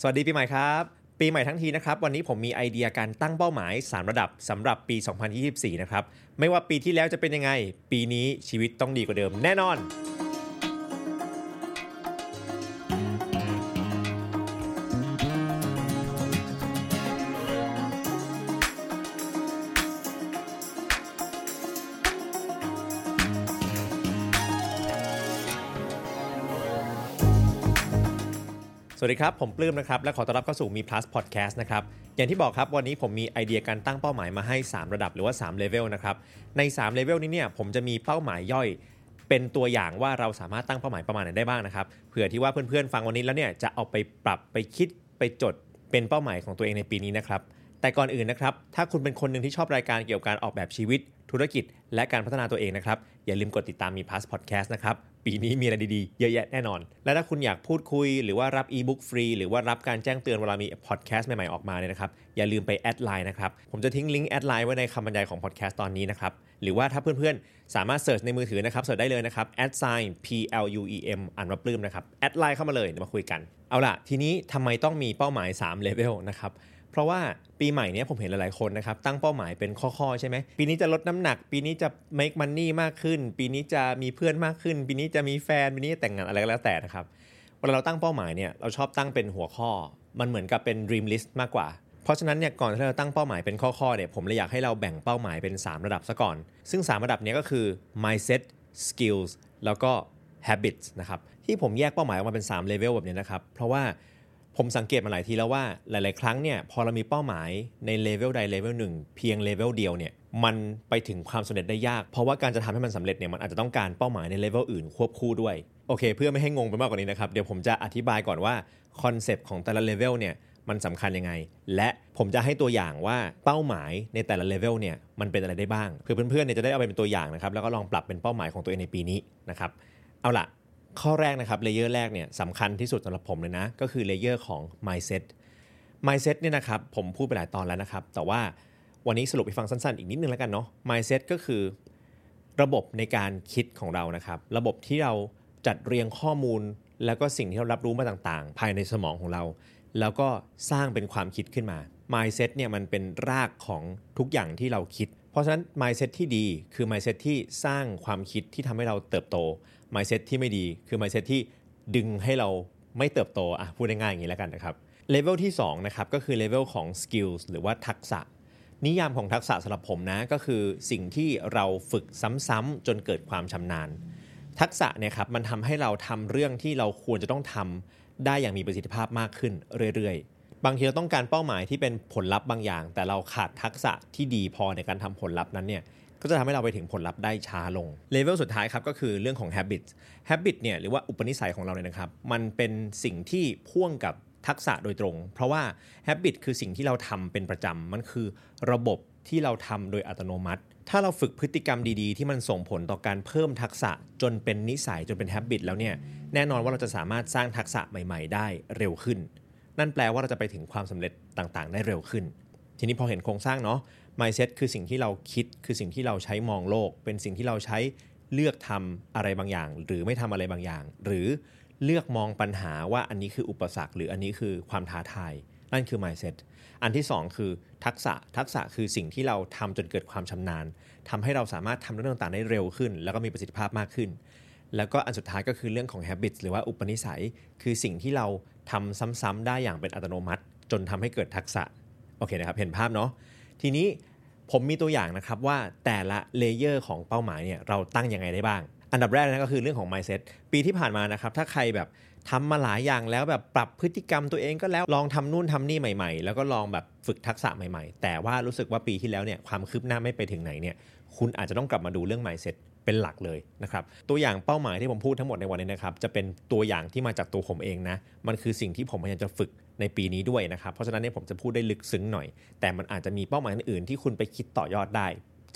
สวัสดีปีใหม่ครับ ปีใหม่ทั้งทีนะครับ วันนี้ผมมีไอเดียการตั้งเป้าหมาย 3 ระดับสำหรับปี 2024 นะครับ ไม่ว่าปีที่แล้วจะเป็นยังไง ปีนี้ชีวิตต้องดีกว่าเดิมแน่นอน วัสดีครับ ผมปลื้มนะครับ และขอต้อนรับเข้าสู่มี plus podcast นะครับ อย่างที่บอกครับ วันนี้ผมมีไอเดียการตั้งเป้าหมายมาให้ 3 ระดับหรือว่า3 level นะครับ ใน3 level นี้เนี่ยผมจะมีเป้าหมายย่อย เป็นตัวอย่างว่าเราสามารถตั้งเป้าหมายประมาณไหนได้บ้างนะครับ เผื่อที่ว่าเพื่อนๆฟังวันนี้แล้วเนี่ยจะเอาไปปรับไปคิดไปจดเป็นเป้าหมายของตัวเองในปีนี้นะครับ แต่ก่อนอื่นนะครับ ถ้าคุณเป็นคนหนึ่งที่ชอบรายการเกี่ยวกับการออกแบบชีวิต ธุรกิจ และการพัฒนาตัวเองนะครับ อย่าลืมกดติดตามมี Plus Podcast นะครับ ปีนี้มีอะไรดีๆ เยอะแยะแน่นอน และถ้าคุณอยากพูดคุยหรือว่ารับอีบุ๊กฟรีหรือว่ารับการแจ้งเตือนเวลามีพอดแคสต์ใหม่ๆออกมาเนี่ยนะครับ อย่าลืมไป add LINE นะครับ ผมจะทิ้งลิงก์ add LINE ไว้ในคำบรรยายของพอดแคสต์ตอนนี้นะครับ หรือว่าถ้าเพื่อนๆ สามารถ search ในมือถือนะครับ search ได้เลยนะครับ at sign p l u e m อ่านว่าปลื้มนะครับ add LINE เข้ามาเลยมาคุยกัน เอาล่ะทีนี้ทำไมต้องมีเป้าหมาย3เลเวลนะครับ เพราะว่าปีใหม่เนี้ยผมเห็นหลายๆคนนะครับ ตั้งเป้าหมายเป็นข้อๆใช่ไหม ปีนี้จะลดน้ำหนัก ปีนี้จะ make money มากขึ้น ปีนี้จะมีเพื่อนมากขึ้น ปีนี้จะมีแฟน ปีนี้จะแต่งงานอะไรก็แล้วแต่นะครับเวลาเราตั้งเป้าหมายเนี่ยเราชอบตั้งเป็นหัวข้อ มันเหมือนกับเป็น dream list มากกว่าเพราะฉะนั้นเนี่ยก่อนที่เราตั้งเป้าหมายเป็นข้อๆเนี่ยผมเลยอยากให้เราแบ่งเป้าหมายเป็น 3 ระดับซะก่อน ซึ่ง 3 ระดับเนี้ยก็คือ mindset skills แล้วก็ habits นะครับที่ผมแยกเป้าหมายออกมาเป็น3 level แบบนี้นะครับ เพราะว่า ผมสังเกตมาหลายทีแล้วว่าหลาย ๆ ครั้งเนี่ยพอเรามีเป้าหมายในเลเวลใดเลเวลหนึ่งเพียงเลเวลเดียวเนี่ยมันไปถึงความสำเร็จได้ยาก เพราะว่าการจะทำให้มันสำเร็จเนี่ยมันอาจจะต้องการเป้าหมายในเลเวลอื่นควบคู่ด้วยโอเค เพื่อไม่ให้งงไปมากกว่านี้นะครับเดี๋ยวผมจะอธิบายก่อนว่า concept ของแต่ละ level เนี่ยมันสำคัญยังไง และผมจะให้ตัวอย่างว่าเป้าหมายในแต่ละเลเวลเนี่ยมันเป็นอะไรได้บ้างเพื่อเพื่อนๆเนี่ยจะได้เอาไปเป็นตัวอย่างนะครับแล้วก็ลองปรับเป็นเป้าหมายของตัวเองในปีนี้นะครับเอาล่ะ ข้อแรกนะครับ layer แรกเนี่ยสำคัญที่สุดสำหรับผมเลยนะ ก็คือ layer ของ mindset mindset เนี่ยนะครับผมพูดไปหลายตอนแล้วนะครับ แต่ว่าวันนี้สรุปให้ฟังสั้นๆ อีกนิดนึงแล้วกันเนาะ mindset ก็คือระบบในการคิดของเรานะครับ ระบบที่เราจัดเรียงข้อมูล แล้วก็สิ่งที่เรารับรู้มาต่างๆ ภายในสมองของเรา แล้วก็สร้างเป็นความคิดขึ้นมา mindset เนี่ยมันเป็นรากของทุกอย่างที่เราคิด เพราะฉะนั้น mindset ที่ดีคือ mindset ที่สร้างความคิดที่ทำให้เราเติบโต mindset ที่ไม่ดีคือ mindset ที่ดึงให้เราไม่เติบโตอะพูดง่ายๆอย่างนี้แล้วกันนะครับเลเวลที่2นะครับก็คือเลเวลของ skills หรือว่าทักษะ นิยามของทักษะสำหรับผมนะก็คือสิ่งที่เราฝึกซ้ำๆจนเกิดความชำนาญ ทักษะเนี่ยครับมันทำให้เราทำเรื่องที่เราควรจะต้องทำได้อย่างมีประสิทธิภาพมากขึ้นเรื่อยๆบางทีเราต้องการเป้าหมายที่เป็นผลลัพธ์บางอย่าง แต่เราขาดทักษะที่ดีพอในการทำผลลัพธ์นั้นเนี่ย ก็จะทำให้เราไปถึงผลลัพธ์ได้ช้าลงเลเวลสุดท้ายครับก็คือเรื่องของ habit habit เนี่ยหรือว่าอุปนิสัยของเราเนี่ยนะครับ มันเป็นสิ่งที่พ่วงกับทักษะโดยตรง เพราะว่า habit คือสิ่งที่เราทำเป็นประจำมันคือระบบที่เราทำโดยอัตโนมัติ ถ้าเราฝึกพฤติกรรมดีๆ ที่มันส่งผลต่อการเพิ่มทักษะจนเป็นนิสัยจนเป็น habit แล้วเนี่ยแน่นอนว่าเราจะสามารถสร้างทักษะใหม่ ๆ ได้เร็วขึ้น นั่นแปลว่าเราจะไปถึงความสำเร็จต่างๆ ได้เร็วขึ้น ทีนี้พอเห็นโครงสร้างเนาะ mindset คือสิ่งที่เราคิดคือสิ่งที่เราใช้มองโลก เป็นสิ่งที่เราใช้เลือกทำอะไรบางอย่าง หรือไม่ทำอะไรบางอย่าง หรือเลือกมองปัญหาว่าอันนี้คืออุปสรรค หรืออันนี้คือความท้าทาย นั่นคือ mindset อันที่ 2 คือทักษะทักษะคือสิ่งที่เราทำจนเกิดความชำนาญทำให้เราสามารถทำเรื่องต่างๆได้เร็วขึ้น แล้วก็มีประสิทธิภาพมากขึ้น แล้วก็อันสุดท้ายก็คือเรื่องของ habits หรือว่าอุปนิสัย คือสิ่งที่เราทำซ้ำๆได้อย่างเป็นอัตโนมัติ จนทำให้เกิดทักษะโอเคนะครับเห็นภาพเนาะ ทีนี้ผมมีตัวอย่างนะครับว่าแต่ละเลเยอร์ของเป้าหมายเนี่ยเราตั้งยังไงได้บ้าง อันดับแรกนะก็คือเรื่องของ mindset ปีที่ผ่านมานะครับถ้าใครแบบทำมาหลายอย่างแล้วแบบปรับพฤติกรรมตัวเองก็แล้วลองทำนู่นทำนี่ใหม่ ๆ แล้วก็ลองแบบฝึกทักษะใหม่ๆ แต่ว่ารู้สึกว่าปีที่แล้วเนี่ยความคืบหน้าไม่ไปถึงไหนเนี่ยคุณอาจจะต้องกลับมาดูเรื่อง mindset เป็นหลักเลยนะครับ ตัวอย่างเป้าหมายที่ผมพูดทั้งหมดในวันนี้นะครับ จะเป็นตัวอย่างที่มาจากตัวผมเองนะ มันคือสิ่งที่ผมพยายามจะฝึก ในปีนี้ด้วยนะครับ เพราะฉะนั้นเนี่ยผมจะพูดได้ลึกซึ้งหน่อย แต่มันอาจจะมีเป้าหมายอื่นๆที่คุณไปคิดต่อยอดได้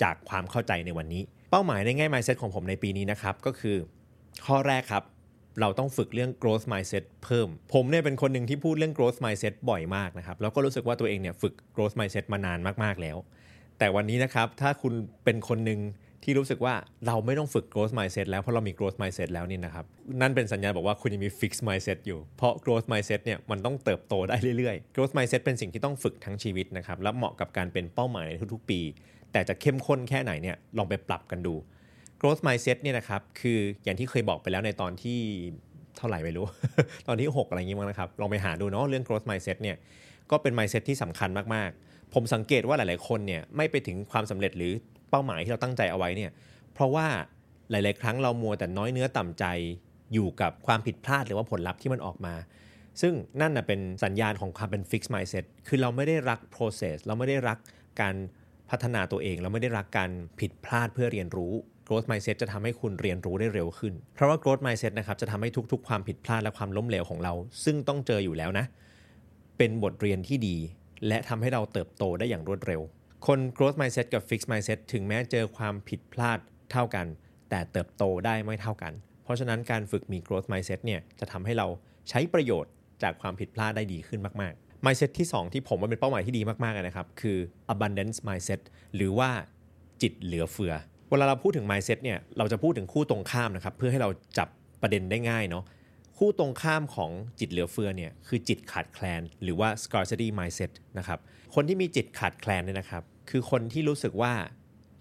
จากความเข้าใจในวันนี้ เป้าหมายในแง่ mindset ของผมในปีนี้นะครับก็คือ ข้อแรกครับ เราต้องฝึกเรื่อง growth mindset เพิ่ม ผมเนี่ยเป็นคนหนึ่งที่พูดเรื่อง growth mindset บ่อยมากนะครับแล้วก็รู้สึกว่าตัวเองเนี่ยฝึก growth mindset มานานมากๆแล้ว แต่วันนี้นะครับถ้าคุณเป็นคนหนึ่ง ที่รู้สึกว่าเราไม่ต้องฝึก growth mindset แล้วเพราะเรามี growth mindset แล้วนี่นะครับ นั่นเป็นสัญญาณบอกว่าคุณยังมี fixed mindset อยู่ เพราะ growth mindset เนี่ยมันต้องเติบโตได้เรื่อยๆ growth mindset เป็นสิ่งที่ต้องฝึกทั้งชีวิตนะครับและเหมาะกับการเป็นเป้าหมายในทุกๆ ปี แต่จะเข้มข้นแค่ไหนเนี่ยลองไปปรับกันดู growth mindset เนี่ยนะครับคืออย่างที่เคยบอกไปแล้วในตอนที่เท่าไหร่ไม่รู้ ตอนที่ 6 อะไรอย่างงี้มั้งนะครับลองไปหาดูเนาะเรื่อง growth mindset เนี่ยก็เป็น mindset ที่สำคัญมากๆ ผมสังเกตว่าหลาย ๆ คนเนี่ยไม่ไปถึงความสำเร็จหรือ เป้าหมายที่เราตั้งใจเอาไว้เนี่ย เพราะว่าหลาย ๆ ครั้งเรามัวแต่น้อยเนื้อต่ำใจอยู่กับความผิดพลาดหรือว่าผลลัพธ์ที่มันออกมา ซึ่งนั่นนะเป็นสัญญาณของความเป็น fixed mindset คือเราไม่ได้รัก process เราไม่ได้รักการพัฒนาตัวเอง เราไม่ได้รักการผิดพลาดเพื่อเรียนรู้ growth mindset จะทำให้คุณเรียนรู้ได้เร็วขึ้น เพราะว่า growth mindset นะครับจะทำให้ทุก ๆ ความผิดพลาดและความล้มเหลวของเรา ซึ่งต้องเจออยู่แล้วนะ เป็นบทเรียนที่ดี และทำให้เราเติบโตได้อย่างรวดเร็ว คน growth mindset กับ fixed mindset ถึงแม้เจอความผิดพลาดเท่ากัน แต่เติบโตได้ไม่เท่ากัน เพราะฉะนั้นการฝึกมี growth mindset เนี่ยจะทำให้เราใช้ประโยชน์จากความผิดพลาดได้ดีขึ้นมากๆ mindset ที่ 2 ที่ผมว่าเป็นเป้าหมายที่ดีมากๆนะครับ คือ abundance mindset หรือว่าจิตเหลือเฟือ เวลาเราพูดถึง mindset เนี่ยเราจะพูดถึงคู่ตรงข้ามนะครับเพื่อให้เราจับประเด็นได้ง่ายเนาะ คู่ตรงข้ามของจิตเหลือเฟือเนี่ยคือจิตขาดแคลน หรือว่า scarcity mindset นะครับคนที่มีจิตขาดแคลนเนี่ยนะครับ คือคนที่รู้สึกว่า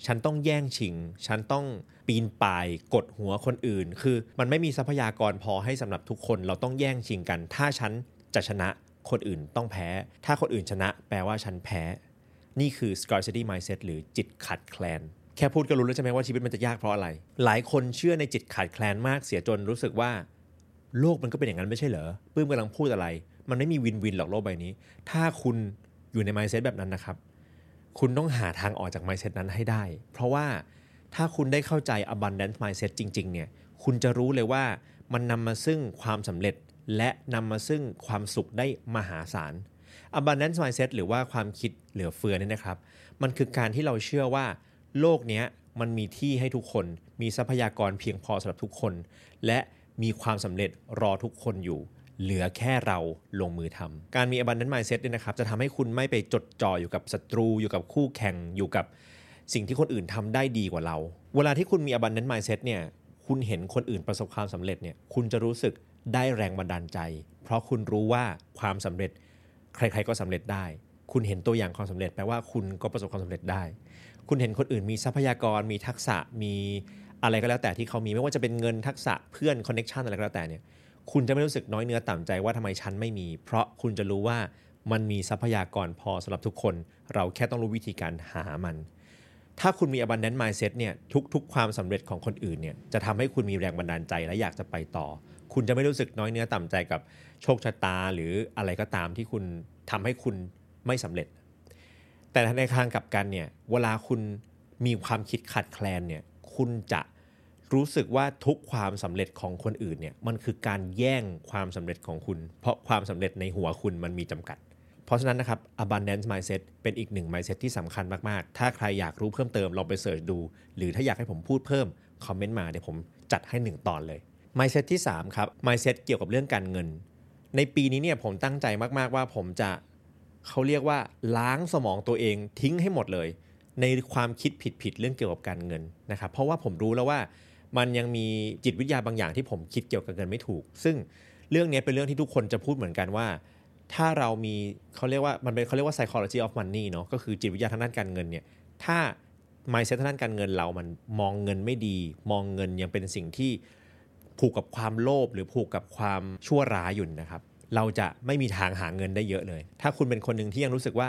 ฉันต้องแย่งชิง ฉันต้องปีนป่ายกดหัวคนอื่น คือมันไม่มีทรัพยากรพอให้สำหรับทุกคนเราต้องแย่งชิงกัน ถ้าฉันจะชนะคนอื่นต้องแพ้ ถ้าคนอื่นชนะแปลว่าฉันแพ้ นี่คือ scarcity mindset หรือจิตขาดแคลน แค่พูดก็รู้แล้วใช่ไหมว่าชีวิตมันจะยากเพราะอะไร หลายคนเชื่อในจิตขาดแคลนมากเสียจนรู้สึกว่า โลกมันก็เป็นอย่างนั้นไม่ใช่เหรอปื้มกำลังพูดอะไร มันไม่มีวินวินหรอกโลกใบนี้ ถ้าคุณอยู่ใน mindset แบบนั้นนะครับ คุณต้องหาทางออกจาก mindset นั้นให้ได้ เพราะว่าถ้าคุณได้เข้าใจ abundance mindset จริง ๆ เนี่ย คุณจะรู้เลยว่ามันนำมาซึ่งความสำเร็จและนำมาซึ่งความสุขได้มหาศาล abundance mindset หรือว่าความคิดเหลือเฟือเนี่ยนะครับ มันคือการที่เราเชื่อว่า โลกนี้มันมีที่ให้ทุกคน มีทรัพยากรเพียงพอสำหรับทุกคน และ มีความสำเร็จรอทุกคนอยู่ เหลือแค่เราลงมือทำการมี abundant mindset เนี่ยนะครับ จะทำให้คุณไม่ไปจดจ่ออยู่กับศัตรู อยู่กับคู่แข่งอยู่กับสิ่งที่คนอื่นทำได้ดีกว่าเรา เวลาที่คุณมี abundant mindset เนี่ยคุณเห็นคนอื่นประสบความสำเร็จเนี่ยคุณจะรู้สึกได้แรงบันดาลใจ เพราะคุณรู้ว่าความสำเร็จใครๆก็สำเร็จได้ คุณเห็นตัวอย่างความสำเร็จแปลว่าคุณก็ประสบความสำเร็จได้ คุณเห็นคนอื่นมีทรัพยากร มีทักษะมี อะไรก็แล้วแต่ที่เขามีไม่ว่าจะเป็นเงินทักษะเพื่อนคอนเน็ชันอะไรก็แล้วแต่เนี่ยคุณจะไม่รู้สึกน้อยเนื้อต่ำใจว่าทำไมฉันไม่มี เพราะคุณจะรู้ว่ามันมีทรัพยากรพอสำหรับทุกคน เราแค่ต้องรู้วิธีการหามัน ถ้าคุณมี abundant mindset เนี่ยทุกๆ ความสำเร็จของคนอื่นเนี่ยจะทำให้คุณมีแรงบันดาลใจและอยากจะไปต่อ คุณจะไม่รู้สึกน้อยเนื้อต่ำใจกับโชคชะตาหรืออะไรก็ตามที่คุณทำให้คุณไม่สำเร็จ แต่ในทางกลับกันเนี่ยเวลาคุณมีความคิดขัดแคลนเนี่ย คุณจะรู้สึกว่าทุกความสำเร็จของคนอื่นเนี่ยมันคือการแย่งความสำเร็จของคุณ เพราะความสำเร็จในหัวคุณมันมีจำกัด เพราะฉะนั้นนะครับ abundance mindset เป็นอีกหนึ่ง mindset ที่สำคัญมาก ๆ ถ้าใครอยากรู้เพิ่มเติมลองไปเสิร์ชดู หรือถ้าอยากให้ผมพูดเพิ่มคอมเมนต์มาเดี๋ยวผมจัดให้ 1 ตอนเลย mindset ที่ 3 ครับ mindset เกี่ยวกับเรื่องการเงิน ในปีนี้เนี่ยผมตั้งใจมาก ๆ ว่าผมจะเขาเรียกว่าล้างสมองตัวเองทิ้งให้หมดเลย ในความคิดผิดๆเรื่องเกี่ยวกับการเงินนะครับเพราะว่าผมรู้แล้วว่ามันยังมีจิตวิทยาบางอย่างที่ผมคิดเกี่ยวกับเงินไม่ถูก ซึ่งเรื่องนี้เป็นเรื่องที่ทุกคนจะพูดเหมือนกันว่า ถ้าเรามีเขาเรียกว่ามันเป็นเขาเรียกว่า psychology of money เนาะก็คือจิตวิทยาทางด้านการเงินเนี่ยถ้า mindset ทางด้านการเงินเรามันมองเงินไม่ดี มองเงินยังเป็นสิ่งที่ผูกกับความโลภหรือผูกกับความชั่วร้ายอยู่นะครับ เราจะไม่มีทางหาเงินได้เยอะเลย ถ้าคุณเป็นคนหนึ่งที่ยังรู้สึกว่า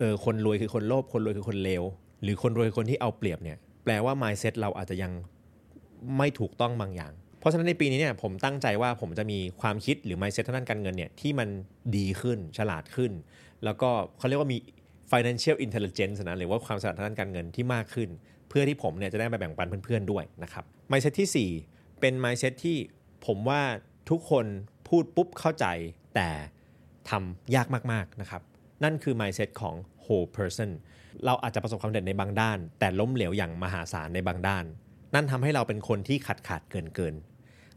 เออคนรวยคือคนโลภคนรวยคือคนเลวหรือคนรวยคือคนที่เอาเปรียบเนี่ยแปลว่า mindset เราอาจจะยังไม่ถูกต้องบางอย่าง เพราะฉะนั้นในปีนี้เนี่ยผมตั้งใจว่าผมจะมีความคิดหรือ mindset ทางด้านการเงินเนี่ยที่มันดีขึ้นฉลาดขึ้น แล้วก็เขาเรียกว่ามี financial intelligence นะหรือว่าความฉลาดทางด้านการเงินที่มากขึ้น เพื่อที่ผมเนี่ยจะได้มาแบ่งปันเพื่อนๆด้วยนะครับ mindset ที่ 4 เป็น mindset ที่ผมว่าทุกคนพูดปุ๊บเข้าใจแต่ทำยากมากๆนะครับ นั่นคือ mindset ของ whole person เราอาจจะประสบความสำเร็จในบางด้าน แต่ล้มเหลวอย่างมหาศาลในบางด้าน นั่นทำให้เราเป็นคนที่ขาดขาดเกินเกิน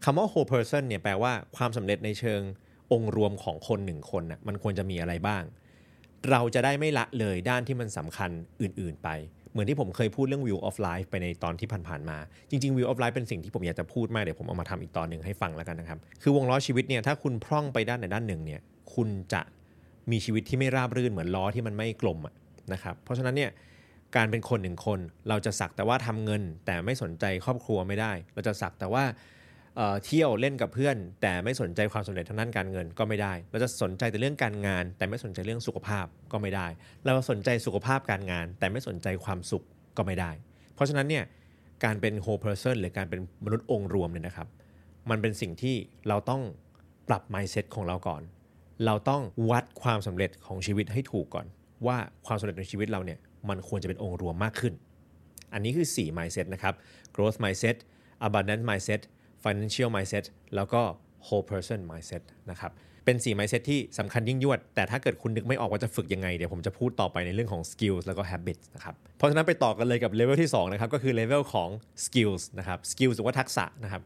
คำว่า whole person เนี่ยแปลว่าความสำเร็จในเชิงองค์รวมของคนหนึ่งคนนะมันควรจะมีอะไรบ้าง เราจะได้ไม่ละเลยด้านที่มันสำคัญอื่น ๆ ไป เหมือนที่ผมเคยพูดเรื่อง view of life ไปในตอนที่ผ่านๆมา จริง ๆ view of life เป็นสิ่งที่ผมอยากจะพูดมากเดี๋ยวผมเอามาทำอีกตอนหนึ่งให้ฟังแล้วกันนะครับ คือวงล้อชีวิตเนี่ยถ้าคุณพร่องไปด้านใดด้านหนึ่งเนี่ยคุณจะ มีชีวิตที่ไม่ราบรื่นเหมือนล้อที่มันไม่กลมนะครับเพราะฉะนั้นเนี่ยการเป็นคนหนึ่งคนเราจะสักแต่ว่าทำเงิน แต่ไม่สนใจครอบครัวไม่ได้ เราจะสักแต่ว่าเที่ยวเล่นกับเพื่อน แต่ไม่สนใจความสำเร็จทางด้านการเงินก็ไม่ได้ เราจะสนใจแต่เรื่องการงาน แต่ไม่สนใจเรื่องสุขภาพก็ไม่ได้ เราสนใจสุขภาพการงาน แต่ไม่สนใจความสุขก็ไม่ได้ เพราะฉะนั้นเนี่ยการเป็น whole person หรือการเป็นมนุษย์องค์รวมเนี่ยนะครับ มันเป็นสิ่งที่เราต้องปรับ mindset ของเราก่อน เราต้องวัดความสำเร็จของชีวิตให้ถูกก่อน ว่าความสำเร็จในชีวิตเราเนี่ยมันควรจะเป็นองค์รวมมากขึ้น อันนี้คือ 4 mindset นะครับ growth mindset abundant mindset financial mindset แล้วก็ whole person mindset นะครับ เป็น 4 mindset ที่สำคัญยิ่งยวด แต่ถ้าเกิดคุณนึกไม่ออกว่าจะฝึกยังไง เดี๋ยวผมจะพูดต่อไปในเรื่องของ skills แล้วก็ habits นะครับ เพราะฉะนั้นไปต่อกันเลยกับเลเวลที่ 2 นะครับ ก็คือเลเวลของ skills นะครับ skills หรือว่าทักษะนะครับ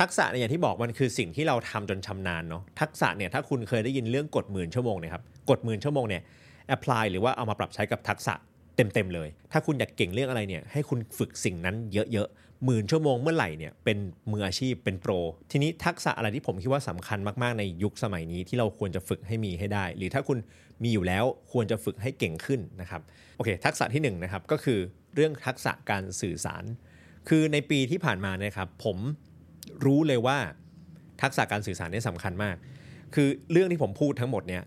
ทักษะเนี่ยอย่างที่บอกมันคือสิ่งที่เราทำจนชำนาญเนาะทักษะเนี่ยถ้าคุณเคยได้ยินเรื่องกฎหมื่นชั่วโมงเนี่ยครับกฎหมื่นชั่วโมงเนี่ย apply หรือว่าเอามาปรับใช้กับทักษะเต็มๆเลย ถ้าคุณอยากเก่งเรื่องอะไรเนี่ยให้คุณฝึกสิ่งนั้นเยอะๆหมื่นชั่วโมงเมื่อไหร่เนี่ยเป็นมืออาชีพเป็นโปร ทีนี้ทักษะอะไรที่ผมคิดว่าสำคัญมากๆในยุคสมัยนี้ที่เราควรจะฝึกให้มีให้ได้ หรือถ้าคุณมีอยู่แล้วควรจะฝึกให้เก่งขึ้นนะครับโอเค ทักษะที่1นนะครับก็คือเรื่องทักษะการสื่อสาร คือในปีที่ผ่านมานะครับผม รู้เลยว่าทักษะการสื่อสารนี่สำคัญมาก คือเรื่องที่ผมพูดทั้งหมดเนี่ย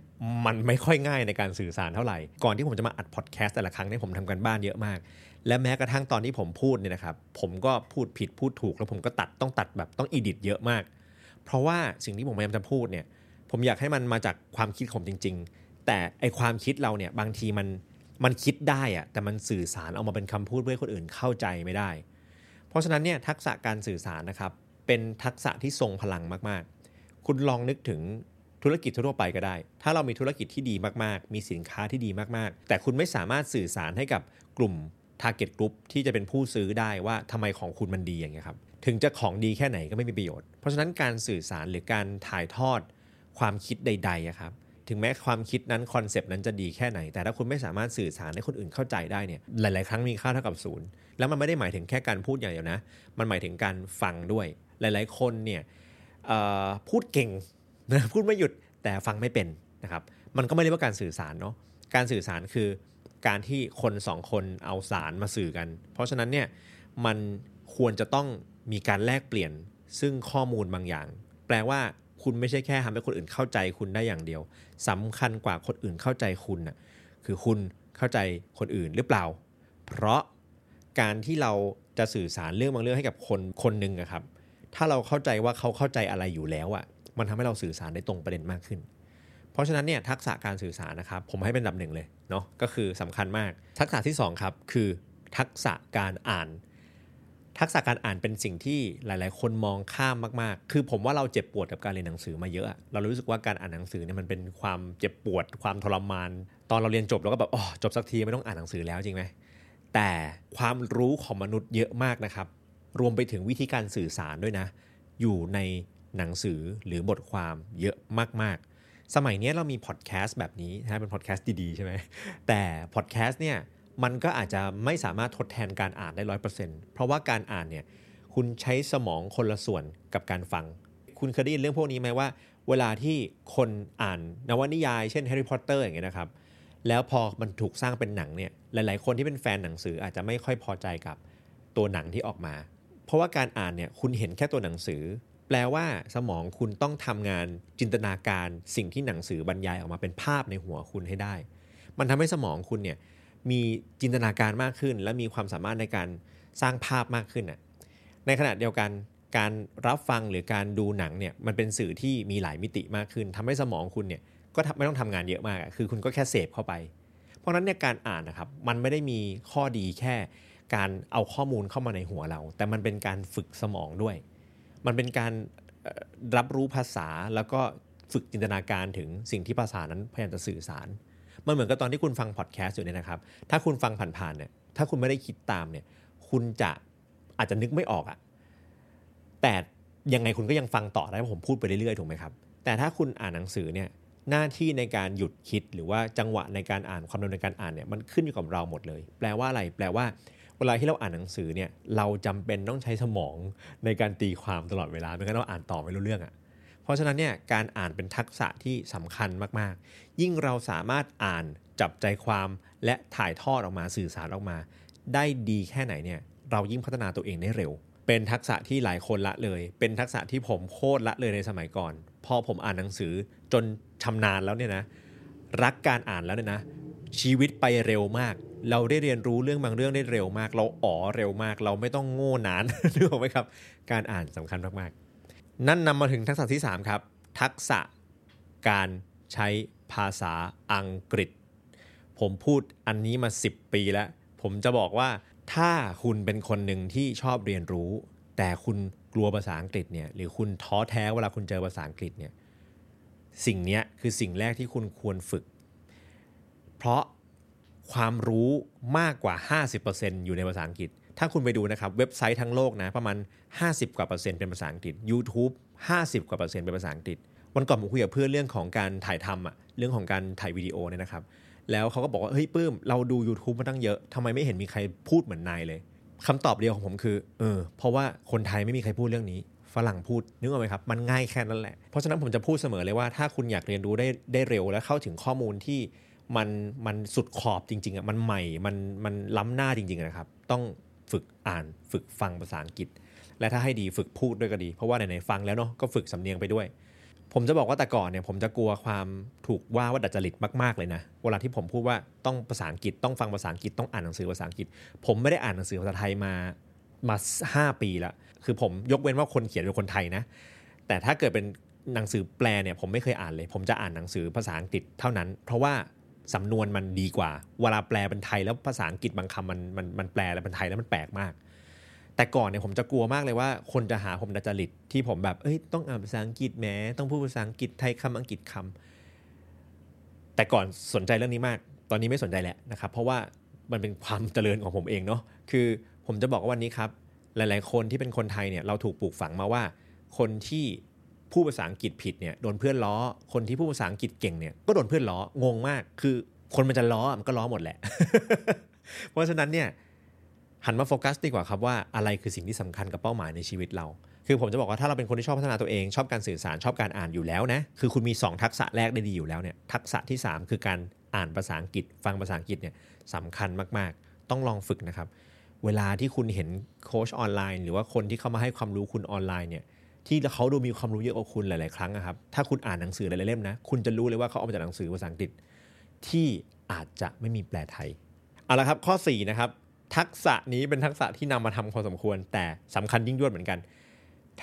มันไม่ค่อยง่ายในการสื่อสารเท่าไหร่ ก่อนที่ผมจะมาอัดพอดแคสต์แต่ละครั้งเนี่ยผมทำกันบ้านเยอะมาก และแม้กระทั่งตอนที่ผมพูดเนี่ยนะครับผมก็พูดผิดพูดถูก แล้วผมก็ตัดต้องตัดแบบต้องอีดิทเยอะมาก เพราะว่าสิ่งที่ผมพยายามจะพูดเนี่ยผมอยากให้มันมาจากความคิดผมจริง ๆ แต่ไอความคิดเราเนี่ยบางทีมันมันคิดได้อะแต่มันสื่อสารออกมาเป็นคำพูดเพื่อคนอื่นเข้าใจไม่ได้ เพราะฉะนั้นเนี่ยทักษะการสื่อสารนะครับ เป็นทักษะที่ทรงพลังมากๆ คุณลองนึกถึงธุรกิจทั่วไปก็ได้ ถ้าเรามีธุรกิจที่ดีมากๆ มีสินค้าที่ดีมากๆ แต่คุณไม่สามารถสื่อสารให้กับกลุ่ม target group ที่จะเป็นผู้ซื้อได้ว่าทำไมของคุณมันดีอย่างเงี้ยครับ ถึงจะของดีแค่ไหนก็ไม่มีประโยชน์ เพราะฉะนั้นการสื่อสารหรือการถ่ายทอดความคิดใดๆครับ ถึงแม้ความคิดนั้นคอนเซปต์นั้นจะดีแค่ไหน แต่ถ้าคุณไม่สามารถสื่อสารให้คนอื่นเข้าใจได้เนี่ย หลาย ๆ ครั้งมีค่าเท่ากับศูนย์ แล้วมันไม่ได้หมายถึงแค่การพูดอย่างเดียวนะ มันหมายถึงการฟังด้วย หลาย ๆ คนเนี่ยพูดเก่งนะพูดไม่หยุดแต่ฟังไม่เป็นนะครับมันก็ไม่เรียกว่าการสื่อสารเนาะการสื่อสารคือการที่คนสองคนเอาสารมาสื่อกัน เพราะฉะนั้นเนี่ยมันควรจะต้องมีการแลกเปลี่ยนซึ่งข้อมูลบางอย่าง แปลว่าคุณไม่ใช่แค่ทำให้คนอื่นเข้าใจคุณได้อย่างเดียวสำคัญกว่าคนอื่นเข้าใจคุณน่ะคือคุณเข้าใจคนอื่นหรือเปล่า เพราะการที่เราจะสื่อสารเรื่องบางเรื่องให้กับคนคนหนึ่งอะครับ ถ้าเราเข้าใจว่าเขาเข้าใจอะไรอยู่แล้วอะมันทำให้เราสื่อสารได้ตรงประเด็นมากขึ้น เพราะฉะนั้นเนี่ยทักษะการสื่อสารนะครับผมให้เป็นดับหนึ่งเลยเนาะก็คือสำคัญมาก ทักษะที่2ครับคือทักษะการอ่าน ทักษะการอ่านเป็นสิ่งที่หลาย ๆ คนมองข้ามมาก ๆ คือผมว่าเราเจ็บปวดกับการเรียนหนังสือมาเยอะ เรารู้สึกว่าการอ่านหนังสือเนี่ยมันเป็นความเจ็บปวด ความทรมาน ตอนเราเรียนจบเราก็แบบอ๋อจบสักทีไม่ต้องอ่านหนังสือแล้วจริงไหมแต่ความรู้ของมนุษย์เยอะมากนะครับ รวมไปถึงวิธีการสื่อสารด้วยนะ อยู่ในหนังสือหรือบทความเยอะมาก ๆ สมัยนี้เรามีพอดแคสต์แบบนี้นะเป็นพอดแคสต์ดีๆ ใช่ไหม แต่พอดแคสต์เนี่ยมันก็อาจจะไม่สามารถทดแทนการอ่านได้ร้อยเปอร์เซ็นต์เพราะว่าการอ่านเนี่ยคุณใช้สมองคนละส่วนกับการฟัง คุณเคยได้ยินเรื่องพวกนี้ไหมว่า เวลาที่คนอ่านนวนิยาย เช่นแฮร์รี่พอตเตอร์อย่างเงี้ยนะครับ แล้วพอมันถูกสร้างเป็นหนังเนี่ยหลาย ๆ คนที่เป็นแฟนหนังสืออาจจะไม่ค่อยพอใจกับตัวหนังที่ออกมา เพราะว่าการอ่านเนี่ยคุณเห็นแค่ตัวหนังสือ แปลว่าสมองคุณต้องทำงานจินตนาการสิ่งที่หนังสือบรรยายออกมาเป็นภาพในหัวคุณให้ได้ มันทำให้สมองคุณเนี่ยมีจินตนาการมากขึ้น และมีความสามารถในการสร้างภาพมากขึ้นอะในขณะเดียวกันการรับฟังหรือการดูหนังเนี่ยมันเป็นสื่อที่มีหลายมิติมากขึ้นทำให้สมองคุณเนี่ยก็ไม่ต้องทำงานเยอะมากคือคุณก็แค่เสพเข้าไป เพราะนั้นเนี่ยการอ่านนะครับมันไม่ได้มีข้อดีแค่ การเอาข้อมูลเข้ามาในหัวเรา แต่มันเป็นการฝึกสมองด้วย มันเป็นการรับรู้ภาษาแล้วก็ฝึกจินตนาการถึงสิ่งที่ภาษานั้นพยายามจะสื่อสาร มันเหมือนกับตอนที่คุณฟังพอดแคสต์อยู่เนี่ยนะครับ ถ้าคุณฟังผ่านๆเนี่ยถ้าคุณไม่ได้คิดตามเนี่ยคุณจะอาจจะนึกไม่ออกอะแต่ยังไงคุณก็ยังฟังต่อได้เพราะผมพูดไปเรื่อยๆถูกไหมครับ แต่ถ้าคุณอ่านหนังสือเนี่ยหน้าที่ในการหยุดคิดหรือว่าจังหวะในการอ่านความเร็วในการอ่านเนี่ยมันขึ้นอยู่กับเราหมดเลย แปลว่าอะไร แปลว่า เวลาที่เราอ่านหนังสือเนี่ยเราจำเป็นต้องใช้สมองในการตีความตลอดเวลาไม่งั้นเราอ่านต่อไม่รู้เรื่องอะ่ะเพราะฉะนั้นเนี่ยการอ่านเป็นทักษะที่สำคัญมากๆ ยิ่งเราสามารถอ่านจับใจความและถ่ายทอดออกมาสื่อสารออกมา ได้ดีแค่ไหนเนี่ยเรายิ่งพัฒนาตัวเองได้เร็ว เป็นทักษะที่หลายคนละเลย เป็นทักษะที่ผมโคตรละเลยในสมัยก่อน พอผมอ่านหนังสือจนชำนาญแล้วเนี่ยนะรักการอ่านแล้วเนี่ยนะชีวิตไปเร็วมาก เราได้เรียนรู้เรื่องบางเรื่องได้เร็วมาก เราอ๋อเร็วมาก เราไม่ต้องโง่นานนึกออกไหมครับ การอ่านสำคัญมากๆ นั่นนำมาถึงทักษะที่ 3 ครับ ทักษะการใช้ภาษาอังกฤษ ผมพูดอันนี้มา 10 ปีแล้ว ผมจะบอกว่าถ้าคุณเป็นคนหนึ่งที่ชอบเรียนรู้ แต่คุณกลัวภาษาอังกฤษเนี่ยหรือคุณท้อแท้เวลาคุณเจอภาษาอังกฤษเนี่ยสิ่งนี้คือสิ่งแรกที่คุณควรฝึก เพราะ ความรู้มากกว่า 50%อยู่ในภาษาอังกฤษ ถ้าคุณไปดูนะครับเว็บไซต์ทั้งโลกนะประมาณ 50 กว่าเปอร์เซ็นต์เป็นภาษาอังกฤษ YouTube 50 กว่าเปอร์เซ็นต์เป็นภาษาอังกฤษ วันก่อนผมคุยกับเพื่อนเรื่องของการถ่ายทำอะเรื่องของการถ่ายวิดีโอเนี่ยนะครับ แล้วเขาก็บอกว่าเฮ้ยปื้มเราดู YouTube มาตั้งเยอะทำไมไม่เห็นมีใครพูดเหมือนนายเลยคำตอบเดียวของผมคือเออเพราะว่าคนไทยไม่มีใครพูดเรื่องนี้ฝรั่งพูดนึกออกไหมครับ มันง่ายแค่นั้นแหละ เพราะฉะนั้นผมจะพูดเสมอเลยว่าถ้าคุณอยากเรียนรู้ได้ได้เร็วและเข้าถึงข้อมูลที่ มันมันสุดขอบจริงๆอะมันใหม่มันมันล้ำหน้าจริงๆนะครับ ต้องฝึกอ่านฝึกฟังภาษาอังกฤษ และถ้าให้ดีฝึกพูดด้วยก็ดี เพราะว่าไหนๆฟังแล้วเนาะก็ฝึกสำเนียงไปด้วย ผมจะบอกว่าแต่ก่อนเนี่ยผมจะกลัวความถูกว่าว่าดัดจริตมากๆเลยนะเวลาที่ผมพูดว่าต้องภาษาอังกฤษต้องฟังภาษาอังกฤษต้องอ่านหนังสือภาษาอังกฤษ ผมไม่ได้อ่านหนังสือภาษาไทยมามาห้าปีละคือผมยกเว้นว่าคนเขียนเป็นคนไทยนะ แต่ถ้าเกิดเป็นหนังสือแปลเนี่ยผมไม่เคยอ่านเลย ผมจะอ่านหนังสือภาษาอังกฤษเท่านั้น เพราะว่า สำนวนมันดีกว่า เวลาแปลเป็นไทยแล้วภาษาอังกฤษบางคำมันมันมันแปลแล้วเป็นไทยแล้วมันแปลกมาก แต่ก่อนเนี่ยผมจะกลัวมากเลยว่า คนจะหาผมดัจริตที่ผมแบบเอ้ยต้องอ่านภาษาอังกฤษแหมต้องพูดภาษาอังกฤษไทยคำอังกฤษคำแต่ก่อนสนใจเรื่องนี้มาก ตอนนี้ไม่สนใจแล้วนะครับเพราะว่ามันเป็นความเจริญของผมเองเนาะคือผมจะบอกว่าวันนี้ครับหลาย ๆ คนที่เป็นคนไทยเนี่ยเราถูกปลูกฝังมาว่า คนที่ พูดภาษาอังกฤษผิดเนี่ยโดนเพื่อนล้อ คนที่พูดภาษาอังกฤษเก่งเนี่ยก็โดนเพื่อนล้องงมาก คือคนมันจะล้อมันก็ล้อหมดแหละ เพราะฉะนั้นเนี่ยหันมาโฟกัสดีกว่าครับว่าอะไรคือสิ่งที่สำคัญกับเป้าหมายในชีวิตเรา คือผมจะบอกว่าถ้าเราเป็นคนที่ชอบพัฒนาตัวเองชอบการสื่อสารชอบการอ่านอยู่แล้วนะคือคุณมี 2 ทักษะแรกได้ดีอยู่แล้วเนี่ยทักษะที่ 3 คือการอ่านภาษาอังกฤษ ฟังภาษาอังกฤษเนี่ยสำคัญมากๆ ต้องลองฝึกนะครับ เวลาที่คุณเห็นโค้ชออนไลน์ หรือว่าคนที่เข้ามาให้ความรู้คุณออนไลน์เนี่ย ที่เขาดูมีความรู้เยอะกว่าคุณหลาย ๆ ครั้งนะครับ ถ้าคุณอ่านหนังสือหลาย ๆ เล่มนะ คุณจะรู้เลยว่าเขาเอามาจากหนังสือภาษาอังกฤษที่อาจจะไม่มีแปลไทย เอาละครับ ข้อ 4 นะครับ ทักษะนี้เป็นทักษะที่นำมาทำพอสมควร แต่สำคัญยิ่งยวดเหมือนกัน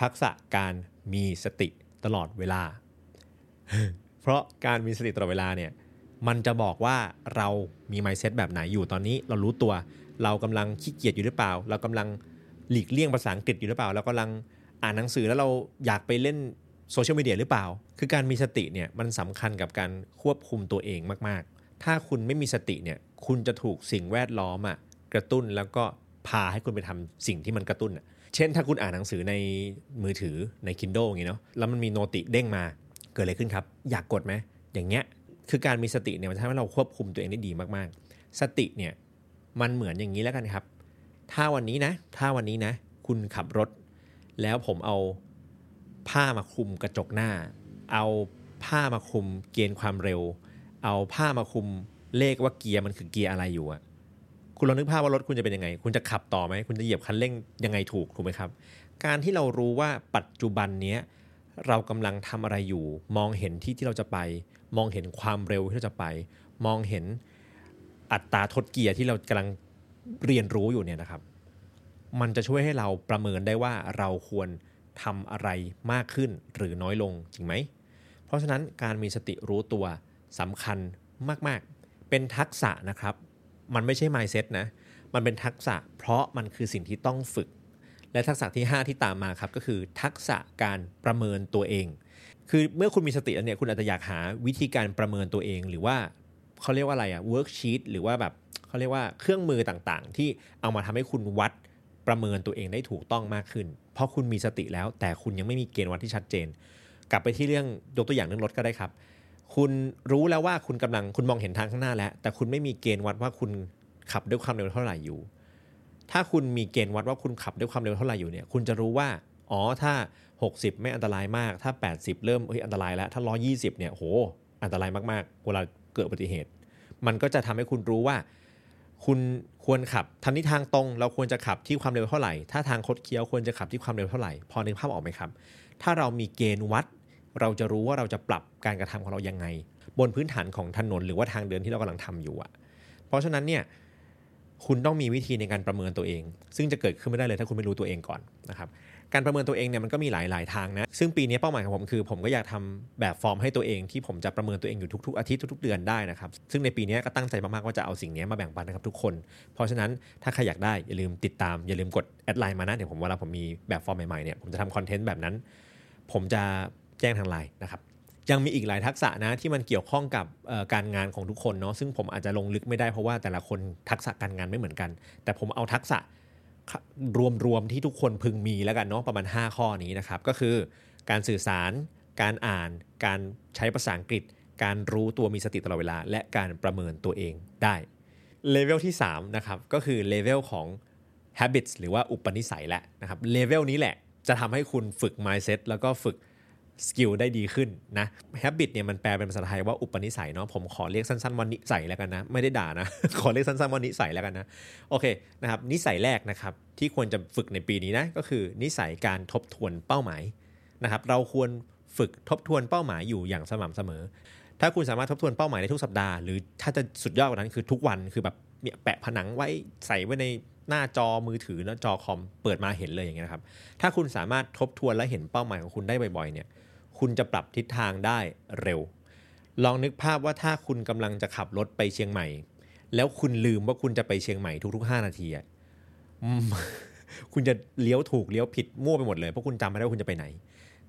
ทักษะการมีสติตลอดเวลา เพราะการมีสติตลอดเวลาเนี่ย มันจะบอกว่าเรามี mindset แบบไหนอยู่ตอนนี้ เรารู้ตัว เรากำลังขี้เกียจอยู่หรือเปล่า เรากำลังหลีกเลี่ยงภาษาอังกฤษอยู่หรือเปล่า เรากำลัง อ่านหนังสือแล้วเราอยากไปเล่นโซเชียลมีเดียหรือเปล่า คือการมีสติเนี่ยมันสำคัญกับการควบคุมตัวเองมาก ๆ ถ้าคุณไม่มีสติเนี่ยคุณจะถูกสิ่งแวดล้อมอะกระตุ้นแล้วก็พาให้คุณไปทำสิ่งที่มันกระตุ้นอะเช่น ถ้าคุณอ่านหนังสือในมือถือใน Kindle อย่างงี้เนาะแล้วมันมีโนติเด้งมาเกิดอะไรขึ้นครับ อยากกดไหมอย่างเงี้ยคือการมีสติเนี่ยมันทำให้เราควบคุมตัวเองได้ดีมากๆ สติเนี่ยมันเหมือนอย่างนี้แล้วกันครับ ถ้าวันนี้นะ ถ้าวันนี้นะ คุณขับรถ แล้วผมเอาผ้ามาคลุมกระจกหน้า เอาผ้ามาคลุมเกณฑ์ความเร็ว เอาผ้ามาคลุมเลขว่าเกียร์มันคือเกียร์อะไรอยู่อะคุณลองนึกภาพว่ารถคุณจะเป็นยังไง คุณจะขับต่อไหม คุณจะเหยียบคันเร่งยังไงถูกถูกไหมครับ การที่เรารู้ว่าปัจจุบันเนี้ยเรากำลังทำอะไรอยู่ มองเห็นที่ที่เราจะไป มองเห็นความเร็วที่เราจะไป มองเห็นอัตราทดเกียร์ที่เรากำลังเรียนรู้อยู่เนี่ยนะครับ มันจะช่วยให้เราประเมินได้ว่าเราควรทำอะไรมากขึ้นหรือน้อยลงจริงไหม เพราะฉะนั้นการมีสติรู้ตัวสำคัญมาก ๆ เป็นทักษะนะครับ มันไม่ใช่ mindset นะ มันเป็นทักษะ เพราะมันคือสิ่งที่ต้องฝึก และทักษะที่ 5 ที่ตามมาครับก็คือทักษะการประเมินตัวเอง คือเมื่อคุณมีสติแล้วเนี่ยคุณอาจจะอยากหาวิธีการประเมินตัวเองหรือว่าเขาเรียกว่าอะไรอะ worksheet หรือว่าแบบเขาเรียกว่าเครื่องมือต่างๆ ที่เอามาทำให้คุณวัด ประเมินตัวเองได้ถูกต้องมากขึ้น เพราะคุณมีสติแล้ว แต่คุณยังไม่มีเกณฑ์วัดที่ชัดเจน กลับไปที่เรื่องยกตัวอย่างเรื่องรถก็ได้ครับ คุณรู้แล้วว่าคุณกำลังคุณมองเห็นทางข้างหน้าแล้ว แต่คุณไม่มีเกณฑ์วัดว่าคุณขับด้วยความเร็วเท่าไหร่อยู่ ถ้าคุณมีเกณฑ์วัดว่าคุณขับด้วยความเร็วเท่าไหร่อยู่เนี่ย คุณจะรู้ว่าอ๋อถ้า 60 ไม่อันตรายมาก ถ้า 80 เริ่มเฮ้ยอันตรายแล้วถ้า 120 เนี่ยโหอันตรายมากๆเวลาเกิดอุบัติเหตุ มันก็จะทำให้คุณรู้ว่า คุณ ควรขับทางนี้ทางตรงเราควรจะขับที่ความเร็วเท่าไหร่ ถ้าทางคดเคี้ยวควรจะขับที่ความเร็วเท่าไหร่ พอนึกภาพออกไหมครับ ถ้าเรามีเกณฑ์วัด เราจะรู้ว่าเราจะปรับการกระทำของเรายังไง บนพื้นฐานของถนนหรือว่าทางเดินที่เรากำลังทำอยู่อะเพราะฉะนั้นเนี่ยคุณต้องมีวิธีในการประเมินตัวเอง ซึ่งจะเกิดขึ้นไม่ได้เลยถ้าคุณไม่รู้ตัวเองก่อนนะครับ การประเมินตัวเองเนี่ยมันก็มีหลาย ๆ ทางนะ ซึ่งปีนี้เป้าหมายของผมคือ ผมก็อยากทำแบบฟอร์มให้ตัวเองที่ผมจะประเมินตัวเองอยู่ทุก ๆ อาทิตย์ทุก ๆ เดือนได้นะครับ ซึ่งในปีนี้ก็ตั้งใจมาก ๆ ว่าจะเอาสิ่งนี้มาแบ่งปันนะครับทุกคน เพราะฉะนั้นถ้าใครอยากได้อย่าลืมติดตาม อย่าลืมกด add LINE มานะ เดี๋ยวผมเวลาผมมีแบบฟอร์มใหม่ ๆ เนี่ยผมจะทำ content แบบนั้น ผมจะแจ้งทางไลน์นะครับยังมีอีกหลายทักษะนะที่มันเกี่ยวข้องกับการงานของทุกคนเนาะซึ่งผมอาจจะลงลึกไม่ได้เพราะว่าแต่ละคนทักษะการงานไม่เหมือนกัน แต่ผมเอาทักษะ รวมๆที่ทุกคนพึงมีแล้วกันเนาะประมาณ 5 ข้อนี้นะครับ ก็คือการสื่อสาร การอ่าน การใช้ภาษาอังกฤษ การรู้ตัวมีสติตลอดเวลา และการประเมินตัวเองได้เลเวลที่3นะครับก็คือเลเวลของ habits หรือว่าอุปนิสัยแหละนะครับเลเวลนี้แหละจะทำให้คุณฝึก mindset แล้วก็ฝึก skill ได้ดีขึ้นนะ habit เนี่ยมันแปลเป็นภาษาไทยว่าอุปนิสัยเนาะผมขอเรียกสั้นๆว่านิสัยแล้วกันนะ ไม่ได้ด่านะ ขอเรียกสั้นๆว่านิสัยแล้วกันนะโอเคนะครับนิสัยแรกนะครับที่ควรจะฝึกในปีนี้นะก็คือนิสัยการทบทวนเป้าหมายนะครับเราควรฝึกทบทวนเป้าหมายอยู่อย่างสม่ำเสมอ ถ้าคุณสามารถทบทวนเป้าหมายในทุกสัปดาห์หรือถ้าจะสุดยอดกว่านั้นคือทุกวันคือแบบเนี่ยแปะผนังไว้ใส่ไว้ในหน้าจอมือถือหน้าจอคอมเปิดมาเห็นเลยอย่างเงี้ยครับถ้าคุณสามารถทบทวนและเห็นเป้าหมายของคุณได้บ่อยๆเนี่ย คุณจะปรับทิศทางได้เร็ว ลองนึกภาพว่าถ้าคุณกำลังจะขับรถไปเชียงใหม่ แล้วคุณลืมว่าคุณจะไปเชียงใหม่ทุกๆ 5 นาทีอะคุณจะเลี้ยวถูกเลี้ยวผิดมั่วไปหมดเลยเพราะคุณจำไม่ได้ว่าคุณจะไปไหน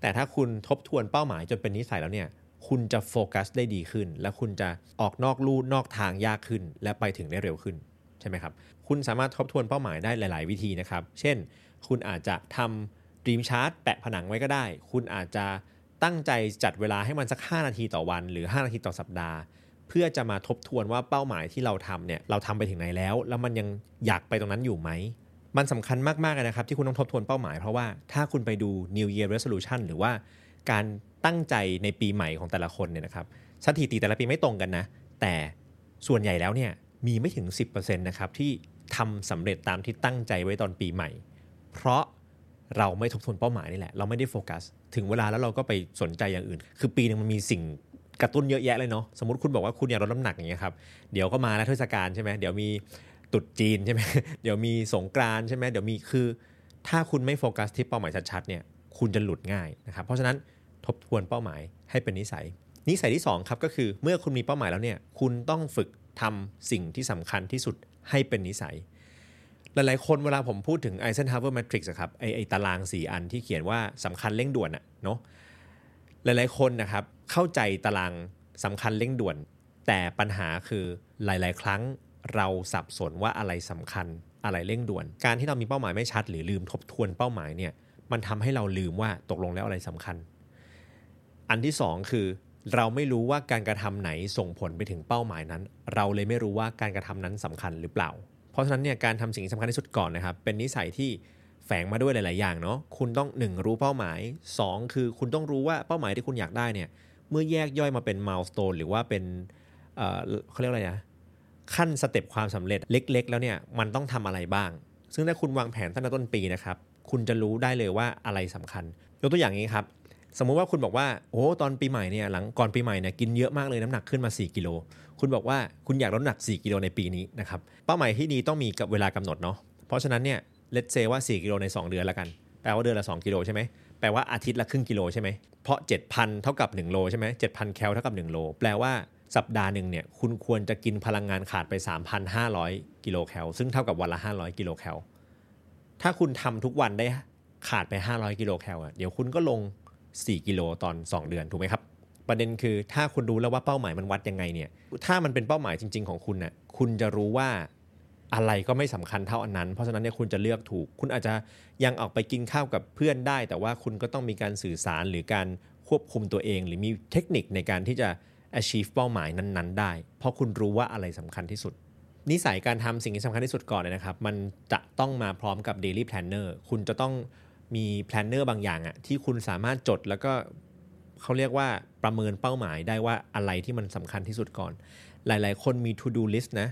แต่ถ้าคุณทบทวนเป้าหมายจนเป็นนิสัยแล้วเนี่ย คุณจะโฟกัสได้ดีขึ้น และคุณจะออกนอกลู่นอกทางยากขึ้น และไปถึงได้เร็วขึ้นใช่ไหมครับ คุณสามารถทบทวนเป้าหมายได้หลาย ๆ วิธีนะครับ เช่น คุณอาจจะทำดีมชาร์ตแปะผนังไว้ก็ได้ คุณอาจจะ ตั้งใจจัดเวลาให้มันสัก 5 นาทีต่อวัน หรือ 5 นาทีต่อสัปดาห์ เพื่อจะมาทบทวนว่าเป้าหมายที่เราทำเนี่ยเราทำไปถึงไหนแล้ว แล้วมันยังอยากไปตรงนั้นอยู่ไหม มันสำคัญมากๆนะครับ ที่คุณต้องทบทวนเป้าหมายเพราะว่าถ้าคุณไปดู New Year Resolution หรือว่าการตั้งใจในปีใหม่ของแต่ละคนเนี่ยนะครับสถิติแต่ละปีไม่ตรงกันนะ แต่ส่วนใหญ่แล้วเนี่ยมีไม่ถึง 10%นะครับที่ทำสำเร็จตามที่ตั้งใจไว้ตอนปีใหม่ เพราะ เราไม่ทบทวนเป้าหมายนี่แหละ เราไม่ได้โฟกัส ถึงเวลาแล้วเราก็ไปสนใจอย่างอื่น คือปีนึงมันมีสิ่งกระตุ้นเยอะแยะเลยเนาะ สมมติคุณบอกว่าคุณอยากลดน้ำหนักอย่างเงี้ยครับ เดี๋ยวก็มาแล้วเทศกาลใช่ไหมเดี๋ยวมีตุดจีนใช่ไหมเดี๋ยวมีสงกรานใช่ไหมเดี๋ยวมีคือ ถ้าคุณไม่โฟกัสที่เป้าหมายชัดๆเนี่ย คุณจะหลุดง่ายนะครับ เพราะฉะนั้นทบทวนเป้าหมายให้เป็นนิสัย นิสัยที่2ครับก็คือเมื่อคุณมีเป้าหมายแล้วเนี่ย คุณต้องฝึกทำสิ่งที่สำคัญที่สุดให้เป็นนิสัย หลายๆ คนเวลาผมพูดถึง Eisenhower Matrix ครับไอไอตาราง 4 อันที่เขียนว่าสำคัญเร่งด่วนอะเนาะหลายๆ คนนะครับเข้าใจตารางสำคัญเร่งด่วน แต่ปัญหาคือหลาย ๆ ครั้งเราสับสนว่าอะไรสำคัญอะไรเร่งด่วน การที่เรามีเป้าหมายไม่ชัด หรือลืมทบทวนเป้าหมายเนี่ยมันทำให้เราลืมว่าตกลงแล้วอะไรสำคัญ อันที่ 2 คือเราไม่รู้ว่าการกระทำไหนส่งผลไปถึงเป้าหมายนั้น เราเลยไม่รู้ว่าการกระทำนั้นสำคัญหรือเปล่า ราะฉะนั้นเนี่ยการทำสิ่งที่สำคัญที่สุดก่อนนะครับ เป็นนิสัยที่แฝงมาด้วยหลาย ๆ อย่างเนาะคุณต้อง 1 รู้เป้าหมาย 2 คือคุณต้องรู้ว่าเป้าหมายที่คุณอยากได้เนี่ยเมื่อแยกย่อยมาเป็นม l ลสโตนหรือว่าเป็นเขาเรียกอะไรนะขั้น step ความสำเร็จเล็ก ๆ แล้วเนี่ยมันต้องทำอะไรบ้าง ซึ่งถ้าคุณวางแผนตั้งแต่ต้นปีนะครับ คุณจะรู้ได้เลยว่าอะไรสำคัญ ยกตัวอย่างนี้ครับ สมมุติว่าคุณบอกว่าโอ้ตอนปีใหม่เนี่ยหลังก่อนปีใหม่เนี่ยกินเยอะมากเลยน้ำหนักขึ้นมา 4 กิโล คุณบอกว่าคุณอยากลดหนัก 4 กิโลในปีนี้นะครับเป้าหมายที่ดีต้องมีกับเวลากำหนดเนาะเพราะฉะนั้นเนี่ย let's say ว่า 4 กิโลใน 2 เดือนแล้วกันแปลว่าเดือนละ 2 กิโลใช่ไหมแปลว่าอาทิตย์ละครึ่งกิโลใช่ไหมเพราะ 7,000 เท่ากับ 1 โลใช่ไหม7,000 แคลเท่ากับ 1 โล แปลว่าสัปดาห์หนึ่งเนี่ยคุณควรจะกินพลังงานขาดไป 3,500 กิโลแคลซึ่งเท่ากับวันละ 500 กิโลแคลถ้าคุณทำทุกวันได้ขาดไป 500 กิโลแคลอะเดี๋ยวคุณก็ลง 4 กิโลตอน 2 เดือนถูกไหมครับ ประเด็นคือถ้าคุณรู้แล้วว่าเป้าหมายมันวัดยังไงเนี่ยถ้ามันเป็นเป้าหมายจริง ๆ ของคุณน่ะคุณจะรู้ว่าอะไรก็ไม่สำคัญเท่าอันนั้น เพราะฉะนั้นเนี่ยคุณจะเลือกถูก คุณอาจจะยังออกไปกินข้าวกับเพื่อนได้ แต่ว่าคุณก็ต้องมีการสื่อสารหรือการควบคุมตัวเอง หรือมีเทคนิคในการที่จะ achieve เป้าหมายนั้น ๆ ได้ เพราะคุณรู้ว่าอะไรสำคัญที่สุด นิสัยการทำสิ่งที่สำคัญที่สุดก่อนเลยนะครับ มันจะต้องมาพร้อมกับ daily planner คุณจะต้อง มี planner บางอย่างอะที่คุณสามารถจดแล้วก็เขาเรียกว่าประเมินเป้าหมายได้ว่าอะไรที่มันสำคัญที่สุดก่อน หลายๆ คนมี to do list นะ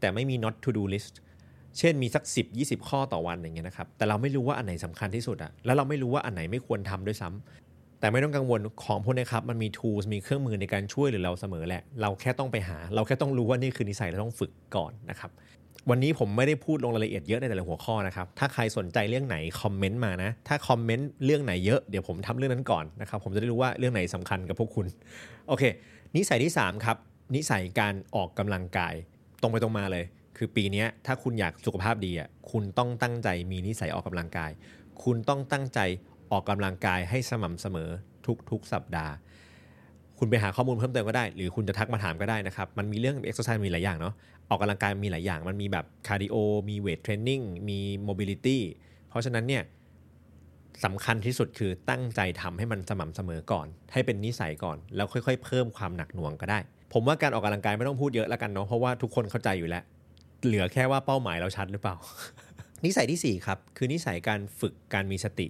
แต่ไม่มี not to do list เช่นมีสัก 10 20 ข้อต่อวันอย่างเงี้ยนะครับ แต่เราไม่รู้ว่าอันไหนสำคัญที่สุดอะแล้วเราไม่รู้ว่าอันไหนไม่ควรทำด้วยซ้ำแต่ไม่ต้องกังวลของพวกนี้ครับ มันมี tools มีเครื่องมือในการช่วยเหรือเราเสมอแหละ เราแค่ต้องไปหา เราแค่ต้องรู้ว่านี่คือนิสัยเราต้องฝึกก่อนนะครับ วันนี้ผมไม่ได้พูดลงรายละเอียดเยอะในแต่ละหัวข้อนะครับ ถ้าใครสนใจเรื่องไหนคอมเมนต์มานะ ถ้าคอมเมนต์เรื่องไหนเยอะเดี๋ยวผมทำเรื่องนั้นก่อนนะครับ ผมจะได้รู้ว่าเรื่องไหนสำคัญกับพวกคุณ โอเค นิสัยที่ 3 ครับ นิสัยการออกกำลังกาย ตรงไปตรงมาเลย คือปีนี้ถ้าคุณอยากสุขภาพดีอะ คุณต้องตั้งใจมีนิสัยออกกำลังกาย คุณต้องตั้งใจออกกำลังกายให้สม่ำเสมอทุกๆสัปดาห์คุณไปหาข้อมูลเพิ่มเติมก็ได้ หรือคุณจะทักมาถามก็ได้นะครับ มันมีเรื่องเอ็กซ์ไซส์มีหลายอย่างเนาะ ออกกำลังกายมีหลายอย่าง มันมีแบบ cardio มี weight training มี mobility เพราะฉะนั้นเนี่ยสำคัญที่สุดคือตั้งใจทำให้มันสม่ำเสมอก่อน ให้เป็นนิสัยก่อน แล้วค่อยๆ เพิ่มความหนักหน่วงก็ได้ ผมว่าการออกกำลังกายไม่ต้องพูดเยอะแล้วกันเนาะ เพราะว่าทุกคนเข้าใจอยู่แล้ว เหลือแค่ว่าเป้าหมายเราชัดหรือเปล่า นิสัยที่4ครับ คือนิสัยการฝึกการมีสติ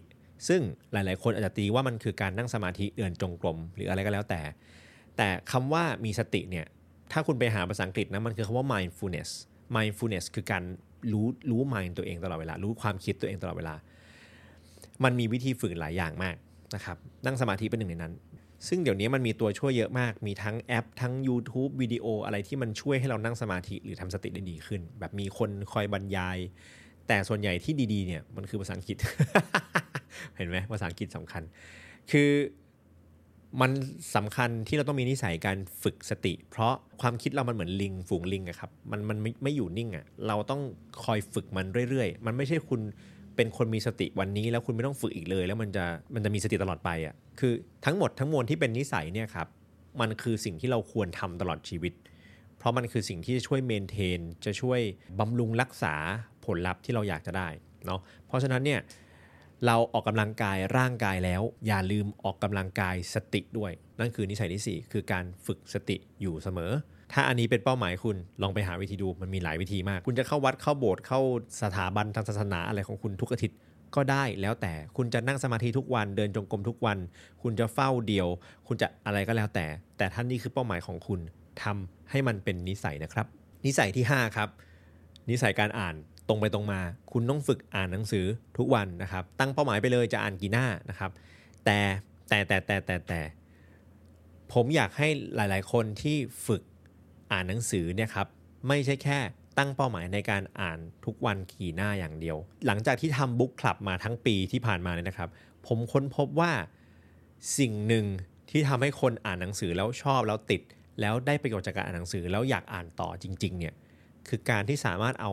ซึ่งหลายๆ คนอาจจะตีว่ามันคือการนั่งสมาธิเดินจงกรมหรืออะไรก็แล้วแต่ แต่คำว่ามีสติเนี่ย ถ้าคุณไปหาภาษาอังกฤษนะมันคือคำว่า mindfulness mindfulness คือการรู้รู้ mind ตัวเองตลอดเวลา รู้ความคิดตัวเองตลอดเวลา มันมีวิธีฝึกหลายอย่างมากนะครับนั่งสมาธิเป็นหนึ่งในนั้น ซึ่งเดี๋ยวนี้มันมีตัวช่วยเยอะมาก มีทั้งแอป ทั้ง YouTube วิดีโออะไรที่มันช่วยให้เรานั่งสมาธิหรือทำสติได้ดีขึ้น แบบมีคนคอยบรรยาย แต่ส่วนใหญ่ที่ดีๆเนี่ยมันคือภาษาอังกฤษ เห็นไหมภาษาอังกฤษสำคัญ คือ มันสำคัญที่เราต้องมีนิสัยการฝึกสติ เพราะความคิดเรามันเหมือนลิงฝูงลิงอะครับมันมันไม่ไม่อยู่นิ่งอะเราต้องคอยฝึกมันเรื่อยๆ มันไม่ใช่คุณเป็นคนมีสติวันนี้แล้วคุณไม่ต้องฝึกอีกเลย แล้วมันจะมันจะมีสติตลอดไปอะคือทั้งหมดทั้งมวลที่เป็นนิสัยเนี่ยครับมันคือสิ่งที่เราควรทำตลอดชีวิต เพราะมันคือสิ่งที่จะช่วยเมนเทน จะช่วยบำรุงรักษาผลลัพธ์ที่เราอยากจะได้เนาะเพราะฉะนั้นเนี่ย เราออกกำลังกายร่างกายแล้ว อย่าลืมออกกำลังกายสติด้วย นั่นคือนิสัยที่ 4 คือการฝึกสติอยู่เสมอ ถ้าอันนี้เป็นเป้าหมายคุณลองไปหาวิธีดูมันมีหลายวิธีมาก คุณจะเข้าวัดเข้าโบสถ์เข้าสถาบันทางศาสนาอะไรของคุณทุกอาทิตย์ก็ได้แล้วแต่คุณจะนั่งสมาธิทุกวันเดินจงกรมทุกวัน คุณจะเฝ้าเดียว คุณจะอะไรก็แล้วแต่ แต่ท่านนี้คือเป้าหมายของคุณทำให้มันเป็นนิสัยนะครับ นิสัยที่ 5 ครับ นิสัยการอ่าน ตรงไปตรงมา คุณต้องฝึกอ่านหนังสือทุกวันนะครับ ตั้งเป้าหมายไปเลยจะอ่านกี่หน้านะครับ แต่แต่แต่แต่แต่แต่ผมอยากให้หลาย ๆ คนที่ฝึกอ่านหนังสือเนี่ยครับไม่ใช่แค่ตั้งเป้าหมายในการอ่านทุกวันกี่หน้าอย่างเดียว หลังจากที่ทำบุ๊กคลับมาทั้งปีที่ผ่านมาเนี่ยนะครับ ผมค้นพบว่าสิ่งหนึ่งที่ทำให้คนอ่านหนังสือแล้วชอบแล้วติด แล้วได้ประโยชน์จากการอ่านหนังสือแล้วอยากอ่านต่อจริง ๆ เนี่ยคือการที่สามารถเอา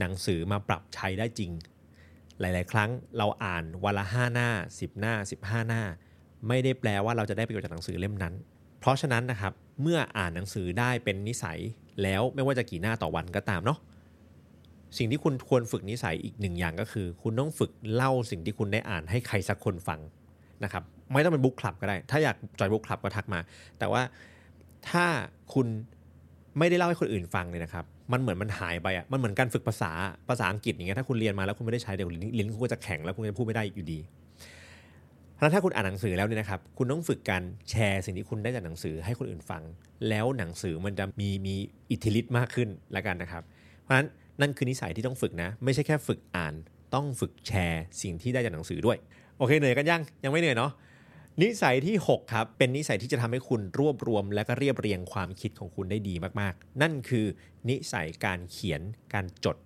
หนังสือมาปรับใช้ได้จริง หลาย ๆ ครั้งเราอ่านวันละ5หน้า 10 หน้า 15 หน้า ไม่ได้แปลว่าเราจะได้ประโยชน์จากหนังสือเล่มนั้น เพราะฉะนั้นนะครับเมื่ออ่านหนังสือได้เป็นนิสัยแล้วไม่ว่าจะกี่หน้าต่อวันก็ตามเนาะสิ่งที่คุณควรฝึกนิสัยอีกหนึ่งอย่างก็คือ คุณต้องฝึกเล่าสิ่งที่คุณได้อ่านให้ใครสักคนฟังนะครับไม่ต้องเป็นบุ๊กคลับก็ได้ ถ้าอยากจอยบุ๊กคลับก็ทักมา แต่ว่าถ้าคุณไม่ได้เล่าให้คนอื่นฟังเลยนะครับ มันเหมือนมันหายไปอะมันเหมือนการฝึกภาษาภาษาอังกฤษอย่างเงี้ยถ้าคุณเรียนมาแล้วคุณไม่ได้ใช้เดี๋ยวลิ้นคุณก็จะแข็งแล้วคุณจะพูดไม่ได้อยู่ดีเพราะฉะนั้นถ้าคุณอ่านหนังสือแล้วเนี่ยนะครับ คุณต้องฝึกการแชร์สิ่งที่คุณได้จากหนังสือให้คนอื่นฟัง แล้วหนังสือมันจะมีมีอิทธิฤทธิ์มากขึ้นละกันนะครับ เพราะฉะนั้นนั่นคือนิสัยที่ต้องฝึกนะ ไม่ใช่แค่ฝึกอ่าน ต้องฝึกแชร์สิ่งที่ได้จากหนังสือด้วย โอเคเหนื่อยกันยังยังไม่เหนื่อยเนาะ นิสัยที่ 6 ครับ เป็นนิสัยที่จะทำให้คุณรวบรวม และก็เรียบเรียงความคิดของคุณได้ดีมากๆ นั่นคือนิสัยการเขียนการจด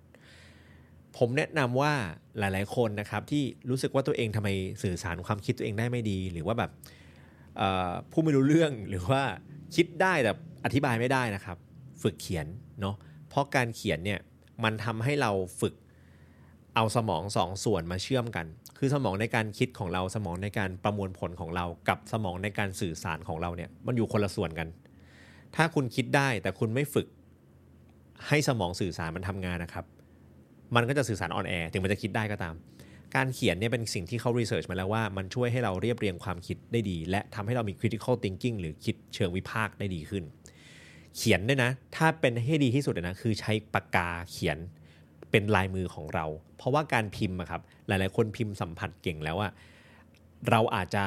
ผมแนะนำว่าหลายๆคนนะครับที่รู้สึกว่าตัวเองทำไมสื่อสารความคิดตัวเองได้ไม่ดี หรือว่าแบบพูดไม่รู้เรื่องหรือว่าคิดได้แต่อธิบายไม่ได้นะครับ ฝึกเขียนเนาะเพราะการเขียนเนี่ยมันทำให้เราฝึก เอาสมองสองส่วนมาเชื่อมกัน คือสมองในการคิดของเราสมองในการประมวลผลของเรา กับสมองในการสื่อสารของเราเนี่ยมันอยู่คนละส่วนกัน ถ้าคุณคิดได้แต่คุณไม่ฝึกให้สมองสื่อสารมันทำงานนะครับ มันก็จะสื่อสารอ่อนแอถึงมันจะคิดได้ก็ตาม การเขียนเนี่ยเป็นสิ่งที่เขา research มาแล้วว่ามันช่วยให้เราเรียบเรียงความคิดได้ดี และทำให้เรามี critical thinking หรือคิดเชิงวิพากษ์ได้ดีขึ้น เขียนด้วยนะ ถ้าเป็นให้ดีที่สุดนะคือใช้ปากกาเขียน เป็นลายมือของเรา เพราะว่าการพิมพ์อะครับหลาย ๆ คนพิมพ์สัมผัสเก่งแล้วอะเราอาจจะ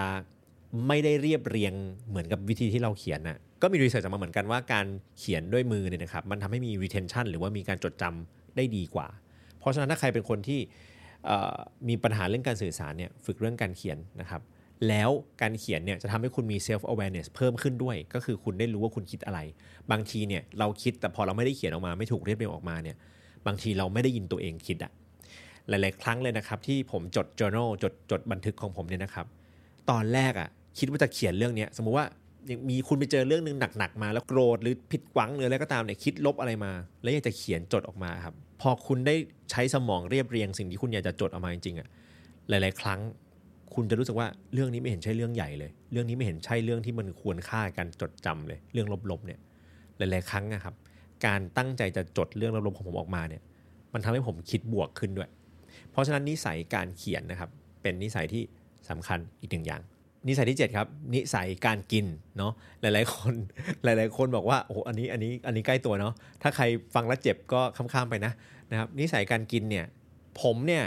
ไม่ได้เรียบเรียงเหมือนกับวิธีที่เราเขียนนะก็มีรีเสิร์ชออกมาเหมือนกันว่าการเขียนด้วยมือเนี่ยนะครับมันทำให้มี retention หรือว่ามีการจดจำได้ดีกว่า เพราะฉะนั้นถ้าใครเป็นคนที่มีปัญหาเรื่องการสื่อสารเนี่ยฝึกเรื่องการเขียนนะครับ แล้วการเขียนเนี่ยจะทำให้คุณมี self awareness เพิ่มขึ้นด้วย ก็คือคุณได้รู้ว่าคุณคิดอะไร บางทีเนี่ยเราคิดแต่พอเราไม่ได้เขียนออกมาไม่ถูกเรียบเรียงออกมาเนี่ย บางทีเราไม่ได้ยินตัวเองคิดอะหลาย ๆ ครั้งเลยนะครับ ที่ผมจด journal จดจดบันทึกของผมเนี่ยนะครับ ตอนแรกอะคิดว่าจะเขียนเรื่องนี้สมมุติว่ายังมีคุณไปเจอเรื่องหนึ่งหนัก ๆ มาแล้วโกรธหรือผิดหวังหรืออะไรก็ตามเนี่ยคิดลบอะไรมา แล้วอยากจะเขียนจดออกมาครับ พอคุณได้ใช้สมองเรียบเรียง สิ่งที่คุณอยากจะจดออกมาจริงๆอะหลาย ๆ ครั้ง คุณจะรู้สึกว่าเรื่องนี้ไม่เห็นใช่เรื่องใหญ่เลย เรื่องนี้ไม่เห็นใช่เรื่องที่มันควรค่าการจดจำเลย เรื่องลบๆเนี่ยหลาย ๆ ครั้งนะครับ การตั้งใจจะจดเรื่องลบๆของผมออกมาเนี่ย มันทำให้ผมคิดบวกขึ้นด้วย เพราะฉะนั้นนิสัยการเขียนนะครับ เป็นนิสัยที่สำคัญอีกหนึ่งอย่าง นิสัยที่ 7 ครับ นิสัยการกินเนาะหลาย ๆ คนหลาย ๆ คนบอกว่าโอ้อันนี้อันนี้อันนี้ใกล้ตัวเนาะถ้าใครฟังแล้วเจ็บก็ข้ามๆไปนะนะครับ นิสัยการกินเนี่ยผมเนี่ย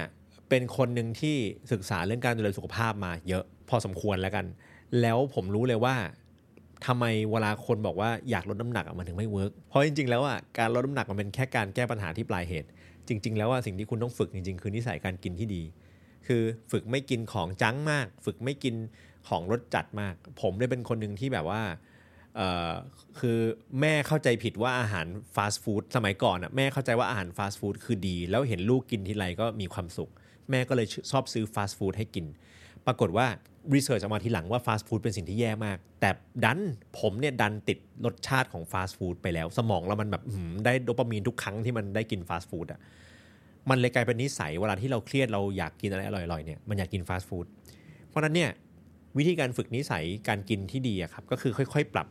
เป็นคนหนึ่งที่ศึกษาเรื่องการดูแลสุขภาพมาเยอะพอสมควรแล้วกัน แล้วผมรู้เลยว่า ทำไมเวลาคนบอกว่าอยากลดน้ำหนักมันถึงไม่ work เพราะจริงๆแล้วอะการลดน้ำหนักมันเป็นแค่การแก้ปัญหาที่ปลายเหตุ จริง ๆ แล้วว่าสิ่งที่คุณต้องฝึกจริงๆ คือนิสัยการกินที่ดี คือฝึกไม่กินของจังมาก ฝึกไม่กินของรสจัดมาก ผมได้เป็นคนหนึ่งที่แบบว่าคือแม่เข้าใจผิดว่าอาหารฟาสต์ฟู้ดสมัยก่อนอะแม่เข้าใจว่าอาหารฟาสต์ฟู้ดคือดี แล้วเห็นลูกกินทีไรก็มีความสุข แม่ก็เลยชอบซื้อฟาสต์ฟู้ดให้กิน ปรากฏว่า รีเสิร์ชออกมาทีหลังว่าฟาสต์ฟู้ดเป็นสิ่งที่แย่มาก แต่ดันผมเนี่ยดันติดรสชาติของฟาสต์ฟู้ดไปแล้ว สมองเรามันแบบได้โดปามีนทุกครั้งที่มันได้กินฟาสต์ฟู้ดอะมันเลยกลายเป็นนิสัยเวลาที่เราเครียดเราอยากกินอะไรอร่อยๆเนี่ยมันอยากกินฟาสต์ฟู้ดเพราะนั้นเนี่ยวิธีการฝึกนิสัยการกินที่ดีครับก็คือค่อยๆ ปรับ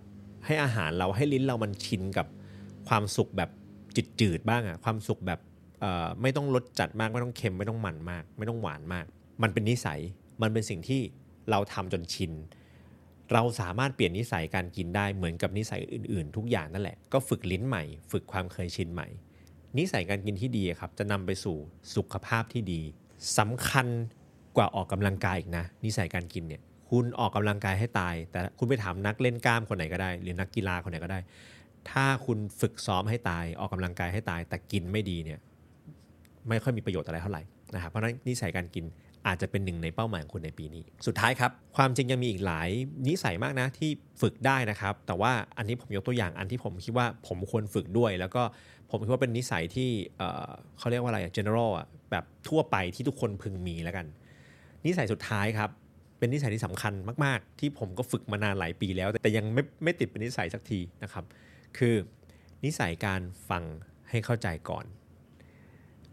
ให้อาหารเราให้ลิ้นเรามันชินกับความสุขแบบจืดๆบ้างอะความสุขแบบไม่ต้องรสจัดมากไม่ต้องเค็มไม่ต้องมันมาก ไม่ต้องหวานมาก มันเป็นนิสัยมันเป็นสิ่งที่ เราทำจนชิน เราสามารถเปลี่ยนนิสัยการกินได้เหมือนกับนิสัยอื่น ๆ ทุกอย่างนั่นแหละ ก็ฝึกลิ้นใหม่ ฝึกความเคยชินใหม่ นิสัยการกินที่ดีครับ จะนำไปสู่สุขภาพที่ดีสำคัญกว่าออกกำลังกายอีกนะ นิสัยการกินเนี่ยคุณออกกำลังกายให้ตาย แต่คุณไปถามนักเล่นกล้ามคนไหนก็ได้ หรือนักกีฬาคนไหนก็ได้ ถ้าคุณฝึกซ้อมให้ตาย ออกกำลังกายให้ตาย แต่กินไม่ดีเนี่ยไม่ค่อยมีประโยชน์อะไรเท่าไหร่นะครับเพราะนั้นนิสัยการกิน อาจจะเป็นหนึ่งในเป้าหมายของคุณในปีนี้ สุดท้ายครับ ความจริงยังมีอีกหลายนิสัยมากนะที่ฝึกได้นะครับ แต่ว่าอันนี้ผมยกตัวอย่างอันที่ผมคิดว่าผมควรฝึกด้วย แล้วก็ผมคิดว่าเป็นนิสัยที่เขาเรียกว่าอะไร general อะแบบทั่วไปที่ทุกคนพึงมีแล้วกัน นิสัยสุดท้ายครับเป็นนิสัยที่สำคัญมาก ๆ ที่ผมก็ฝึกมานานหลายปีแล้ว แต่ยังไม่ไม่ติดเป็นนิสัยสักทีนะครับ คือนิสัยการฟังให้เข้าใจก่อน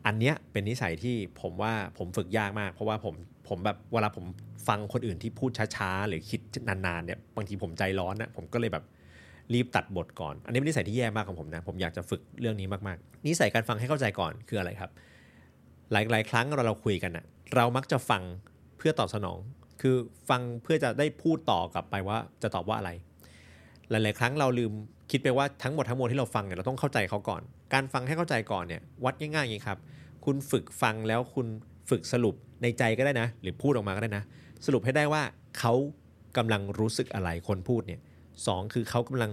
อันเนี้ยเป็นนิสัยที่ผมว่าผมฝึกยากมาก เพราะว่าผมผมแบบเวลาผมฟังคนอื่นที่พูดช้าๆ หรือคิดนานๆเนี่ยบางทีผมใจร้อนนะผมก็เลยแบบรีบตัดบทก่อน อันนี้เป็นนิสัยที่แย่มากของผมนะ ผมอยากจะฝึกเรื่องนี้มากๆ นิสัยการฟังให้เข้าใจก่อนคืออะไรครับ หลายๆ ครั้งเราเราคุยกันนะเรามักจะฟังเพื่อตอบสนอง คือฟังเพื่อจะได้พูดต่อกลับไปว่าจะตอบว่าอะไร หลาย ๆ ครั้งเราลืมคิดไปว่าทั้งหมดทั้งมวลที่เราฟังเนี่ยเราต้องเข้าใจเขาก่อน การฟังให้เข้าใจก่อนเนี่ยวัดง่ายๆอย่างนี้ครับ คุณฝึกฟังแล้วคุณฝึกสรุปในใจก็ได้นะ หรือพูดออกมาก็ได้นะ สรุปให้ได้ว่าเขากำลังรู้สึกอะไรคนพูดเนี่ยสองคือเขากำลัง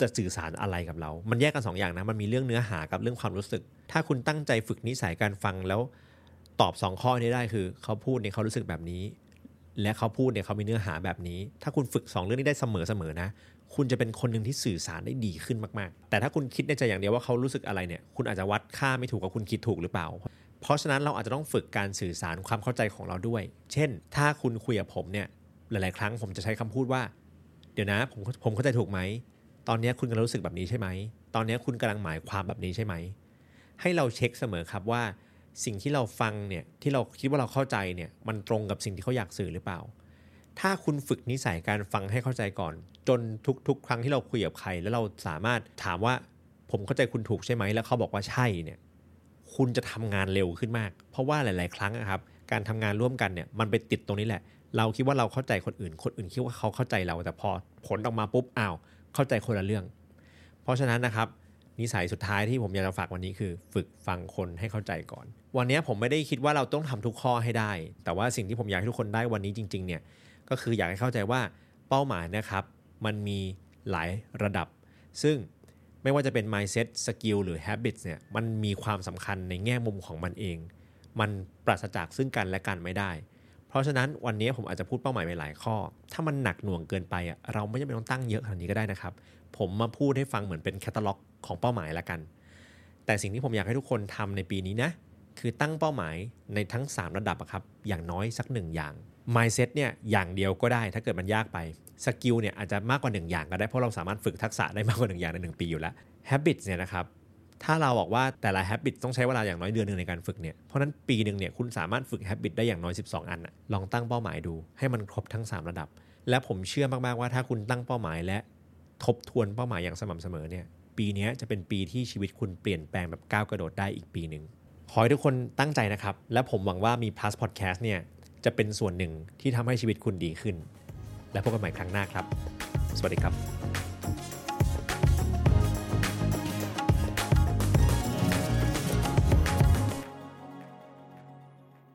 จะสื่อสารอะไรกับเรา มันแยกกัน2ออย่างนะ มันมีเรื่องเนื้อหากับเรื่องความรู้สึก ถ้าคุณตั้งใจฝึกนิสัยการฟังแล้วตอบ 2 ข้อนี้ได้คือ เขาพูดเนี่ยเขารู้สึกแบบนี้ และเขาพูดเนี่ยเขามีเนื้อหาแบบนี้ ถ้าคุณฝึก 2 เรื่องนี้ได้เสมอๆนะ คุณจะเป็นคนหนึ่งที่สื่อสารได้ดีขึ้นมากๆ แต่ถ้าคุณคิดในใจอย่างเดียวว่าเขารู้สึกอะไรเนี่ย คุณอาจจะวัดค่าไม่ถูกกับคุณคิดถูกหรือเปล่า เพราะฉะนั้นเราอาจจะต้องฝึกการสื่อสารความเข้าใจของเราด้วย เช่น ถ้าคุณคุยกับผมเนี่ย หลาย ๆ ครั้งผมจะใช้คำพูดว่า เดี๋ยวนะ ผมผมเข้าใจถูกไหม ตอนนี้คุณกำลังรู้สึกแบบนี้ใช่ไหม ตอนนี้คุณกำลังหมายความแบบนี้ใช่ไหม ให้เราเช็คเสมอครับว่า สิ่งที่เราฟังเนี่ย ที่เราคิดว่าเราเข้าใจเนี่ย มันตรงกับสิ่งที่เขาอยากสื่อหรือเปล่า ถ้าคุณฝึกนิสัยการฟังให้เข้าใจก่อน จนทุก ๆ ครั้งที่เราคุยกับใคร แล้วเราสามารถถามว่าผมเข้าใจคุณถูกใช่ไหมแล้วเขาบอกว่าใช่เนี่ย คุณจะทำงานเร็วขึ้นมาก เพราะว่าหลาย ๆ ครั้งนะครับ การทำงานร่วมกันเนี่ยมันไปติดตรงนี้แหละ เราคิดว่าเราเข้าใจคนอื่น คนอื่นคิดว่าเขาเข้าใจเรา แต่พอผลออกมาปุ๊บอ้าวเข้าใจคนละเรื่อง เพราะฉะนั้นนะครับนิสัยสุดท้ายที่ผมอยากจะฝากวันนี้คือ ฝึกฟังคนให้เข้าใจก่อน วันนี้ผมไม่ได้คิดว่าเราต้องทำทุกข้อให้ได้ แต่ว่าสิ่งที่ผมอยากให้ทุกคนได้วันนี้จริง ๆ เนี่ย ก็คืออยากให้เข้าใจว่าเป้าหมายนะครับมันมีหลายระดับ ซึ่งไม่ว่าจะเป็น mindset skill หรือ habits เนี่ยมันมีความสำคัญในแง่มุมของมันเอง มันปราศจากซึ่งกันและกันไม่ได้ เพราะฉะนั้นวันนี้ผมอาจจะพูดเป้าหมายไปหลายข้อ ถ้ามันหนักหน่วงเกินไปอะเราไม่จำเป็นต้องตั้งเยอะขนาดนี้ก็ได้นะครับ ผมมาพูดให้ฟังเหมือนเป็นแคตตาล็อกของเป้าหมายละกัน แต่สิ่งที่ผมอยากให้ทุกคนทำในปีนี้นะ คือตั้งเป้าหมายในทั้ง 3 ระดับครับอย่างน้อยสัก1อย่าง mindset เนี่ยอย่างเดียวก็ได้ถ้าเกิดมันยากไปสกิลเนี่ยอาจจะมากกว่า 1 อย่างก็ได้เพราะเราสามารถฝึกทักษะได้มากกว่า 1 อย่างใน 1 ปีอยู่แล้ว habit เนี่ยนะครับถ้าเราบอกว่าแต่ละ habit ต้องใช้เวลาอย่างน้อยเดือนหนึ่งในการฝึกเนี่ยเพราะนั้นปีหนึ่งเนี่ยคุณสามารถฝึก habit ได้อย่างน้อย 12 อันลองตั้งเป้าหมายดู ให้มันครบทั้ง 3 ระดับ และผมเชื่อมากๆว่าถ้าคุณตั้งเป้าหมายและทบทวนเป้าหมายอย่างสม่ำเสมอเนี่ยปีนี้จะเป็นปีที่ชีวิตคุณเปลี่ยนแปลงแบบก้าวกระโดดได้อีกปีหนึ่งขอให้ทุกคนตั้งใจนะครับ และผมหวังว่ามี plus podcast เนี่ย จะเป็นส่วนหนึ่งที่ทำให้ชีวิตคุณดีขึ้น และพบกันใหม่ครั้งหน้าครับ สวัสดีครับ